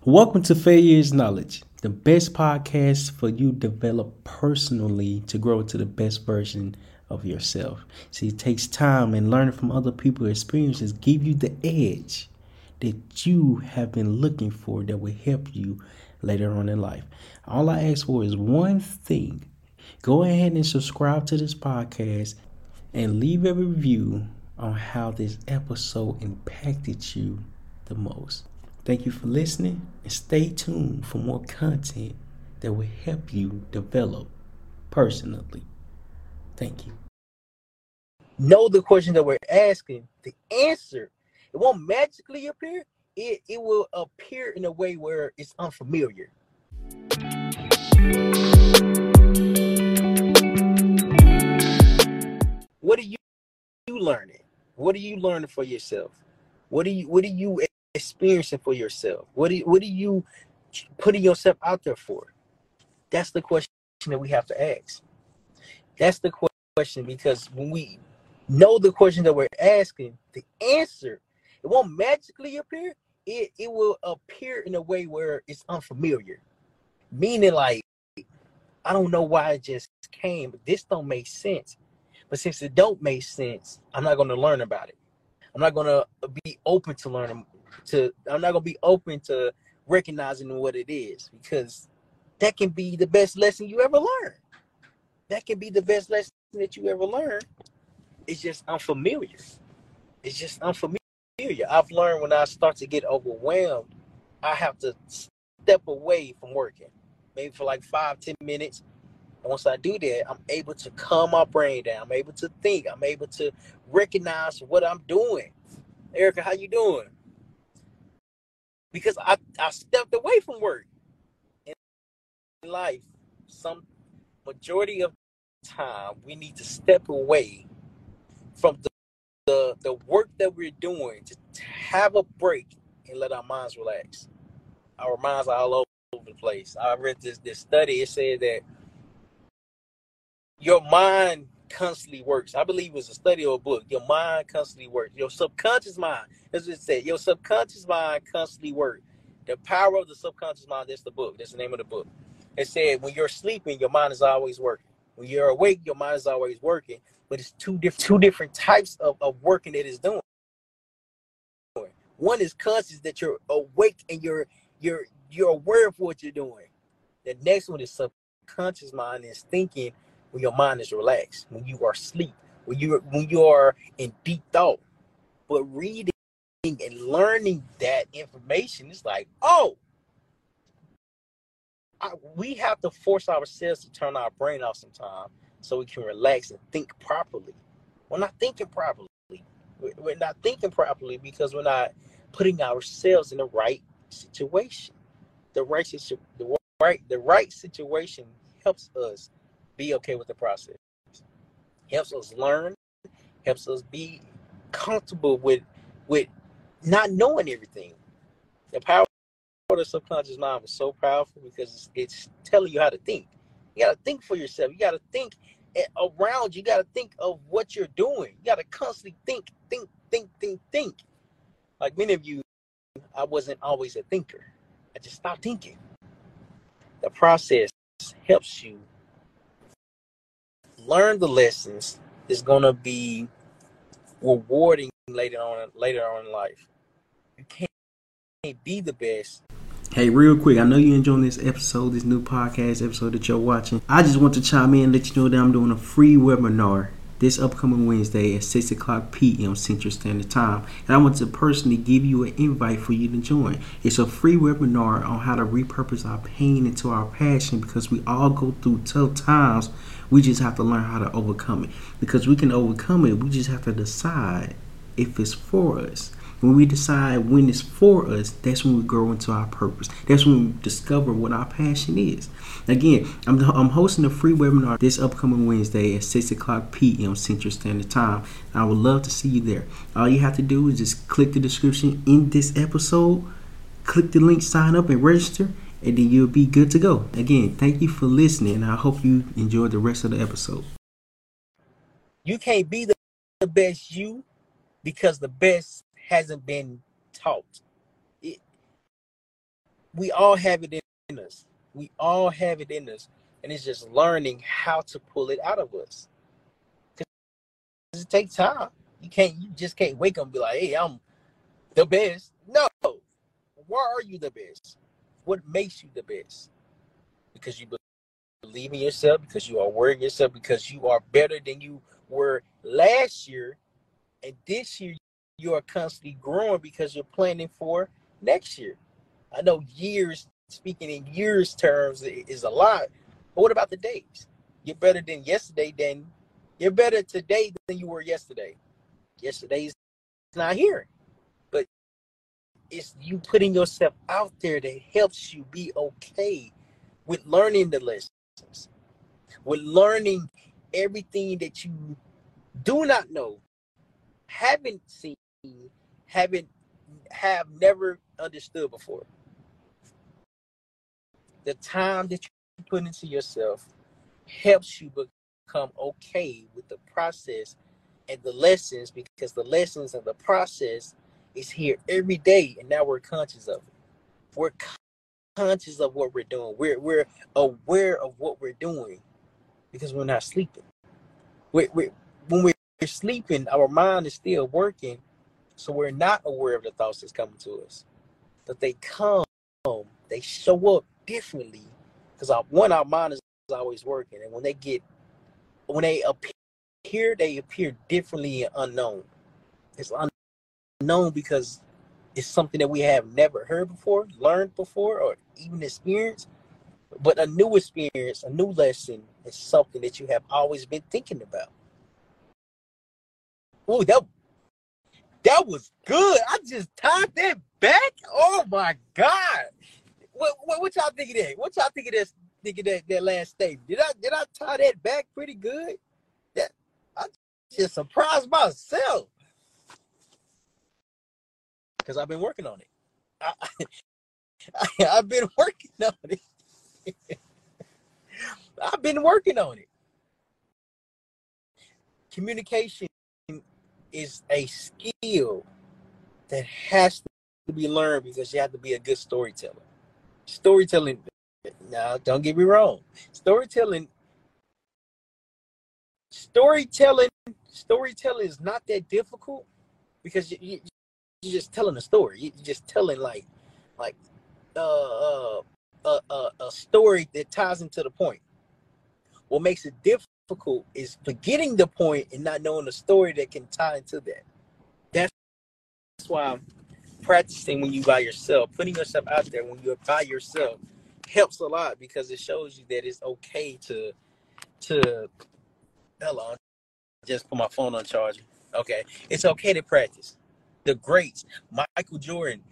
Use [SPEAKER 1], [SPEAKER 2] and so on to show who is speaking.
[SPEAKER 1] Welcome to Failure is Knowledge, the best podcast for you develop personally to grow into the best version of yourself. See, it takes time and learning from other people's experiences give you the edge that you have been looking for that will help you later on in life. All I ask for is one thing. Go ahead and subscribe to this podcast and leave a review on how this episode impacted you the most. Thank you for listening and stay tuned for more content that will help you develop personally. Thank you.
[SPEAKER 2] Know the question that we're asking, the answer. It won't magically appear, it, it will appear in a way where it's unfamiliar. What are you, you learning? What are you learning for yourself? What are you what are you experiencing for yourself? What do you, what are you putting yourself out there for? That's the question that we have to ask. That's the question because when we know the question that we're asking, the answer, it won't magically appear. It it will appear in a way where it's unfamiliar. Meaning like I don't know why it just came, but this don't make sense. But since it don't make sense, I'm not gonna learn about it. I'm not gonna be open to learning to I'm not gonna be open to recognizing what it is because that can be the best lesson you ever learn. That can be the best lesson that you ever learn. It's just unfamiliar. It's just unfamiliar. I've learned when I start to get overwhelmed, I have to step away from working, maybe for like five, ten minutes. And once I do that, I'm able to calm my brain down. I'm able to think. I'm able to recognize what I'm doing. Erica, how you doing? Because I, I stepped away from work in life. Some majority of time we need to step away from the, the, the work that we're doing to have a break and let our minds relax. Our minds are all over the place. I read this this study. It said that your mind constantly works. I believe it was a study or a book. Your mind constantly works. Your subconscious mind, as it said, your subconscious mind constantly works. The power of the subconscious mind, that's the book. That's the name of the book. It said when you're sleeping, your mind is always working. When you're awake, your mind is always working. But it's two different two different types of, of working that it's doing. One is conscious that you're awake and you're you're you're aware of what you're doing. The next one is subconscious mind is thinking when your mind is relaxed, when you are asleep, when you when you are in deep thought. But reading and learning that information is like, oh, I, we have to force ourselves to turn our brain off sometime so we can relax and think properly. We're not thinking properly. We're not thinking properly because we're not putting ourselves in the right situation. The right situ- the right the right situation helps us be okay with the process. Helps us learn, helps us be comfortable with with not knowing everything. The power of the subconscious mind was so powerful because it's, it's telling you how to think. You got to think for yourself. You got to think around. You got to think of what you're doing. You got to constantly think, think, think, think, think. Like many of you, I wasn't always a thinker. I just stopped thinking. The process helps you learn the lessons is going to be rewarding later on later on in life. You can't be the best.
[SPEAKER 1] Hey, real quick, I know you're enjoying this episode, this new podcast episode that you're watching. I just want to chime in and let you know that I'm doing a free webinar this upcoming Wednesday at 6 o'clock p.m. Central Standard Time. And I want to personally give you an invite for you to join. It's a free webinar on how to repurpose our pain into our passion because we all go through tough times. We just have to learn how to overcome it. Because we can overcome it, we just have to decide if it's for us. When we decide when it's for us, that's when we grow into our purpose. That's when we discover what our passion is. Again, I'm, I'm hosting a free webinar this upcoming Wednesday at 6 o'clock p.m. Central Standard Time. I would love to see you there. All you have to do is just click the description in this episode, click the link, sign up, and register, and then you'll be good to go. Again, thank you for listening. I hope you enjoy the rest of the episode.
[SPEAKER 2] You can't be the best you because the best hasn't been taught. It, we all have it in us. We all have it in us, and it's just learning how to pull it out of us. Cause it takes time. You can't. You just can't wake up and be like, "Hey, I'm the best." No. Why are you the best? What makes you the best? Because you believe in yourself, because you are aware of yourself, because you are better than you were last year, and this year you are constantly growing because you're planning for next year. I know years, speaking in years terms, is a lot. But what about the days? You're better than yesterday. Then you're better today than you were yesterday. Yesterday's not here, it's you putting yourself out there that helps you be okay with learning the lessons, with learning everything that you do not know, haven't seen, haven't have never understood before. The time that you put into yourself helps you become okay with the process and the lessons because the lessons and the process is here every day and now we're conscious of it. We're conscious of what we're doing. We're, we're aware of what we're doing because we're not sleeping. We're, we're, when we're sleeping our mind is still working so we're not aware of the thoughts that's coming to us. But they come they show up differently because one our mind is always working and when they get when they appear they appear differently and unknown. It's unknown because it's something that we have never heard before learned before or even experienced but a new experience a new lesson is something that you have always been thinking about oh that that was good i just tied that back oh my god what, what, what y'all think of that? What y'all think of this? Think of that, that last statement? Did I did I tie that back pretty good? That I just surprised myself because I've been working on it. I, I've been working on it. I've been working on it. Communication is a skill that has to be learned because you have to be a good storyteller storytelling now don't get me wrong storytelling storytelling storytelling is not that difficult because you, you're just telling a story you're just telling like like uh, uh, uh, uh, a story that ties into the point what makes it difficult is forgetting the point and not knowing the story that can tie into that that's why practicing when you by yourself, putting yourself out there when you're by yourself helps a lot because it shows you that it's okay to to hello just put my phone on charger. Okay. It's okay to practice. The greats, Michael Jordan,